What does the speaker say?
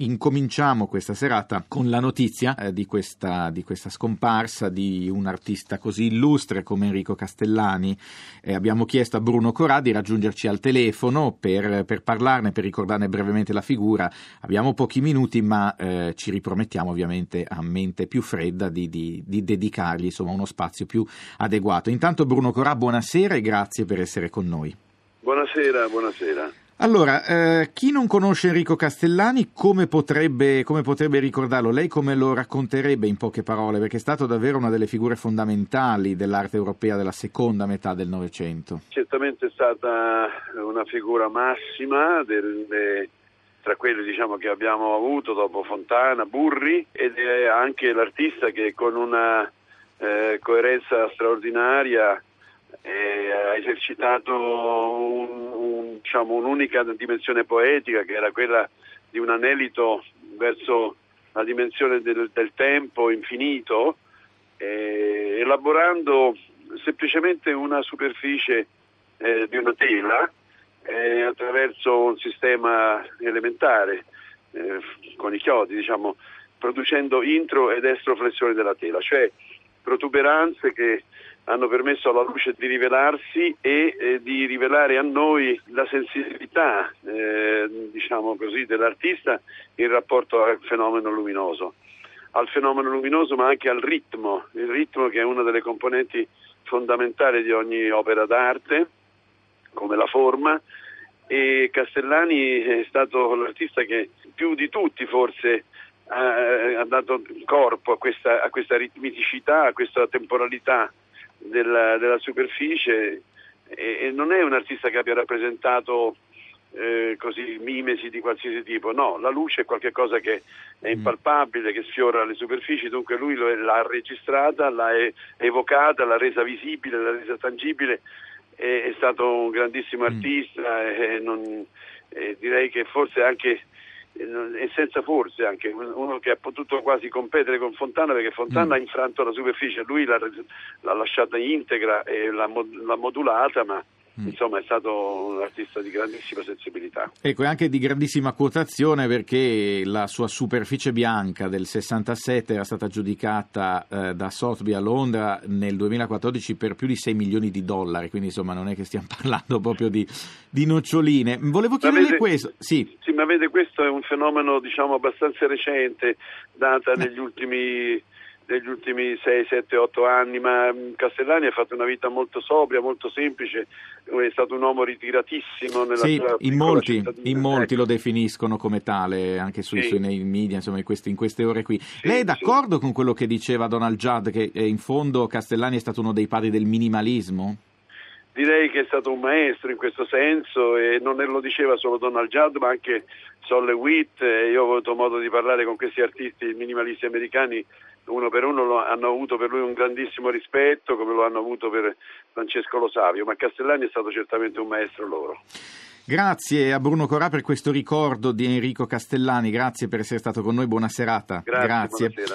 Incominciamo questa serata con la notizia eh, di, questa, di, questa, scomparsa di un artista così illustre come Enrico Castellani. Eh, abbiamo chiesto a Bruno Corà di raggiungerci al telefono per, per, parlarne, per ricordarne brevemente la figura. Abbiamo pochi minuti, ma eh, ci ripromettiamo ovviamente a mente più fredda di, di, di dedicargli insomma, uno spazio più adeguato. Intanto Bruno Corà, buonasera e grazie per essere con noi. Buonasera, buonasera. Allora, eh, chi non conosce Enrico Castellani, come potrebbe, come potrebbe, ricordarlo? Lei come lo racconterebbe in poche parole? Perché è stato davvero una delle figure fondamentali dell'arte europea della seconda metà del Novecento. Certamente è stata una figura massima delle, tra quelli diciamo, che abbiamo avuto dopo Fontana, Burri, ed è anche l'artista che con una eh, coerenza straordinaria eh, ha esercitato un, un, diciamo, un'unica dimensione poetica che era quella di un anelito verso la dimensione del, del tempo infinito, eh, elaborando semplicemente una superficie eh, di una tela eh, attraverso un sistema elementare eh, con i chiodi, diciamo, producendo intro ed estroflessione della tela, cioè protuberanze che hanno permesso alla luce di rivelarsi e eh, di rivelare a noi la sensibilità eh, diciamo così, dell'artista in rapporto al fenomeno luminoso, al fenomeno luminoso ma anche al ritmo, il ritmo che è una delle componenti fondamentali di ogni opera d'arte, come la forma, e Castellani è stato l'artista che più di tutti forse ha, dato corpo a questa, a questa ritmicità, a questa temporalità della, della superficie e, e, non è un artista che abbia rappresentato eh, così mimesi di qualsiasi tipo, no, la luce è qualcosa che è mm. impalpabile, che sfiora le superfici, dunque lui l'ha registrata, l'ha evocata, l'ha resa visibile, l'ha resa tangibile, è, è stato un grandissimo mm. artista e, non, e direi che forse anche e senza forse anche uno che ha potuto quasi competere con Fontana perché Fontana mm. ha infranto la superficie, lui l'ha, l'ha lasciata integra e l'ha, l'ha modulata ma Mm. Insomma è stato un artista di grandissima sensibilità. Ecco, e anche di grandissima quotazione perché la sua superficie bianca del 67 era stata giudicata eh, da Sotheby a Londra nel 2014 per più di 6 milioni di dollari, quindi insomma non è che stiamo parlando proprio di, di noccioline. Volevo chiederle questo. Sì. sì, ma vede questo è un fenomeno diciamo abbastanza recente, data negli ultimi negli ultimi 6, 7, 8 anni, ma mm, Castellani ha fatto una vita molto sobria, molto semplice, è stato un uomo ritiratissimo nella sì, sua in molti, in molti ecco. lo definiscono come tale, anche sui, sì. sui nei media, insomma, in queste, in queste ore qui. Sì, Lei è d'accordo sì. con quello che diceva Donald Judd, che eh, in fondo Castellani è stato uno dei padri del minimalismo? Direi che è stato un maestro in questo senso e non lo diceva solo Donald Judd ma anche Solle Witt, io ho avuto modo di parlare con questi artisti minimalisti americani uno per uno hanno avuto per lui un grandissimo rispetto come lo hanno avuto per Francesco Lo Savio, ma Castellani è stato certamente un maestro loro. Grazie a Bruno Corà per questo ricordo di Enrico Castellani, grazie per essere stato con noi, buona serata. Grazie. grazie.